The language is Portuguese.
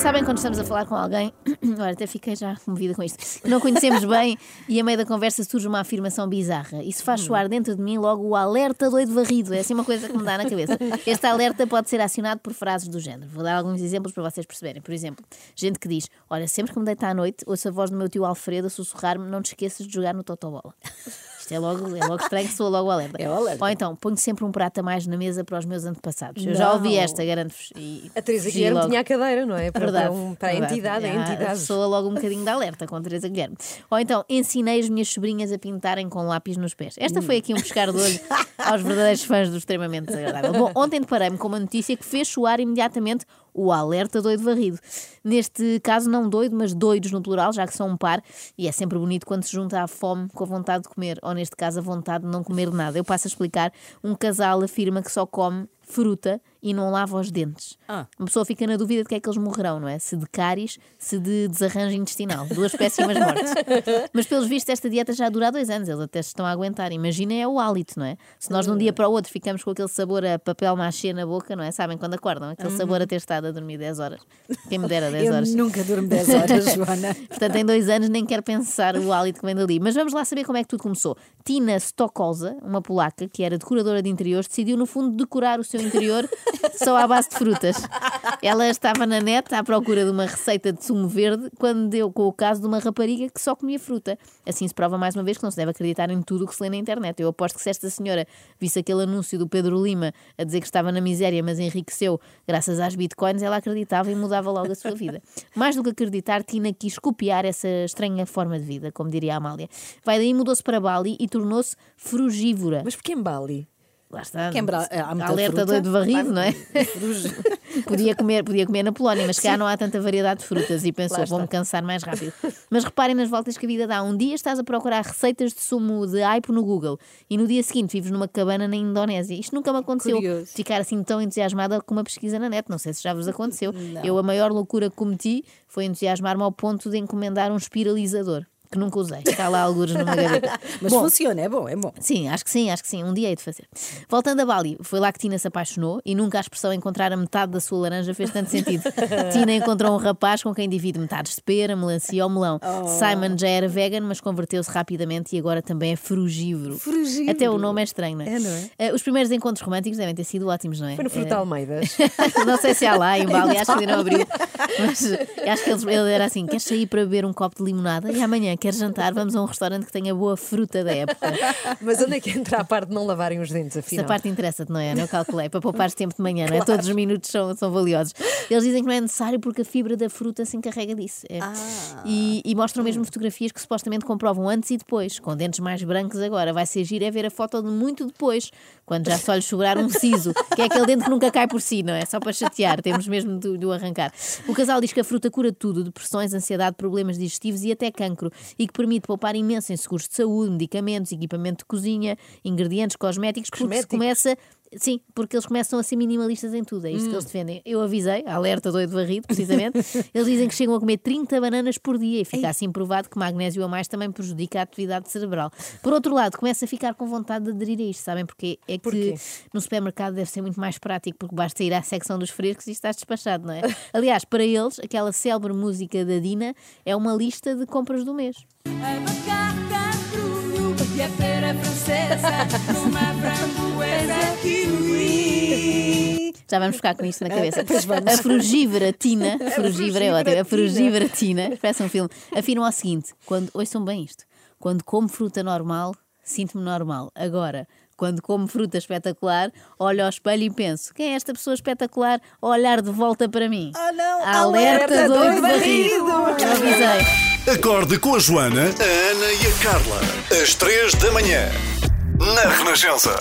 quando estamos a falar com alguém, olha, até fiquei já comovida com isto, não conhecemos bem e a meio da conversa surge uma afirmação bizarra. Isso faz soar dentro de mim logo o alerta doido varrido. É assim uma coisa que me dá na cabeça. Este alerta pode ser acionado por frases do género. Vou dar alguns exemplos para vocês perceberem. Por exemplo, gente que diz: Olha, sempre que me deito à noite, ouço a voz do meu tio Alfredo a sussurrar-me: Não te esqueças de jogar no Totobola. Isto é logo, é logo estranho, sou logo alerta. É o alerta. Ou então, ponho sempre um prato a mais na mesa para os meus antepassados. Eu já ouvi Não. esta, garanto-vos. A Teresa Guilherme logo. tinha a cadeira, não é? Para, Verdade, para, um- para a verdade. entidade, a entidade. Soa logo um bocadinho de alerta com a Teresa Guilherme. Ou então, ensinei as minhas sobrinhas a pintarem com lápis nos pés. Esta foi aqui um pescar de olho aos verdadeiros fãs do extremamente desagradável. Bom, ontem deparei-me com uma notícia que fez soar imediatamente o alerta doido varrido. Neste caso, não doido, mas doidos no plural, já que são um par, e é sempre bonito quando se junta a fome com a vontade de comer, ou neste caso, a vontade de não comer nada. Eu passo a explicar: um casal afirma que só come fruta e não lava os dentes. Ah. Uma pessoa fica na dúvida de que é que eles morrerão, não é? Se de cáries, se de desarranjo intestinal. Duas péssimas mortes. Mas pelos vistos, esta dieta já dura há dois anos, eles até se estão a aguentar. Imaginem é o hálito, não é? Se nós de um dia para o outro ficamos com aquele sabor a papel machê na boca, não é? Sabem quando acordam? Aquele sabor a ter estado a dormir 10 horas. Quem me dera 10 Eu horas. nunca durmo 10 horas, Joana. Portanto, em dois anos nem quero pensar o hálito que vem dali. Mas vamos lá saber como é que tudo começou. Tina Stokoza, uma polaca que era decoradora de interiores, decidiu no fundo decorar o seu interior só à base de frutas. Ela estava na net à procura de uma receita de sumo verde quando deu com o caso de uma rapariga que só comia fruta. Assim se prova mais uma vez que não se deve acreditar em tudo o que se lê na internet. Eu aposto que se esta senhora visse aquele anúncio do Pedro Lima a dizer que estava na miséria, mas enriqueceu graças às bitcoins, ela acreditava e mudava logo a sua vida. Mais do que acreditar, Tina quis copiar essa estranha forma de vida, como diria a Amália. Vai daí, mudou-se para Bali e tornou-se frugívora. Mas porquê em Bali? Lá está. Que em Bra- há Alerta doido varrido, não é? Podia, comer, podia comer na Polónia, mas cá não há tanta variedade de frutas e pensou, vou-me cansar mais rápido. Mas reparem nas voltas que a vida dá. Um dia estás a procurar receitas de sumo de aipo no Google e no dia seguinte vives numa cabana na Indonésia. Isto nunca me aconteceu. Curioso. Ficar assim tão entusiasmada com uma pesquisa na net. Não sei se já vos aconteceu. Eu, a maior loucura que cometi foi entusiasmar-me ao ponto de encomendar um espiralizador. Que nunca usei. Está lá algures numa gaveta. Mas Bom, funciona, é bom, é bom. Sim, acho que sim, acho que sim. Um dia hei de fazer. Voltando a Bali, foi lá que Tina se apaixonou e nunca a expressão encontrar a metade da sua laranja fez tanto sentido. Tina encontrou um rapaz com quem divide metades de pera, melancia ou melão. Simon já era vegan, mas converteu-se rapidamente e agora também é frugívoro. Frugívoro. Até o nome é estranho, não é? É, não é? Eh, os primeiros encontros românticos devem ter sido ótimos, não é? Foi no Fruta Eh, Almeidas. não sei se há lá em Bali, acho que ainda não abriu. Mas acho que ele, ele era assim: queres sair para beber um copo de limonada? E amanhã queres jantar? Vamos a um restaurante que tenha boa fruta da época. Mas onde é que entra a parte de não lavarem os dentes, afinal? Essa parte interessa-te, não é? Não calculei, para poupares tempo de manhã, não é? Todos os minutos são, são valiosos. Eles dizem que não é necessário porque a fibra da fruta se encarrega disso. É. E, e mostram mesmo fotografias que supostamente comprovam antes e depois, com dentes mais brancos agora. Vai ser giro é ver a foto de muito depois, quando já só lhe sobrar um siso, que é aquele dente que nunca cai por si, não é? Só para chatear, temos mesmo de, de o arrancar. O casal diz que a fruta cura tudo, depressões, ansiedade, problemas digestivos e até cancro, e que permite poupar imenso em seguros de saúde, medicamentos, equipamento de cozinha, ingredientes cosméticos, porque se começa. Sim, porque eles começam a ser minimalistas em tudo, é isto que eles defendem. Eu avisei, alerta doido varrido, precisamente. eles dizem que chegam a comer 30 bananas por dia e fica assim provado que magnésio a mais também prejudica a atividade cerebral. Por outro lado, começa a ficar com vontade de aderir a isto, sabem porquê? É que Porquê? no supermercado deve ser muito mais prático, porque basta ir à secção dos frescos e estás despachado, não é? Aliás, para eles, aquela célebre música da Dina é uma lista de compras do mês. Abacate, e a pera francesa numa framboesa kiwi. Já vamos ficar com isto na cabeça. Pois vamos. A frugívora Tina, frugívora é ótimo, a frugívora Tina, parece um filme, afirma ao seguinte: quando, ouçam bem isto, quando como fruta normal, sinto-me normal. Agora, quando como fruta espetacular, olho ao espelho e penso: quem é esta pessoa espetacular a olhar de volta para mim? Ah, não! Alerta, Alerta doido! Eu avisei. Acorde com a Joana, a Ana e a Carla. Às três da manhã. Na Renascença.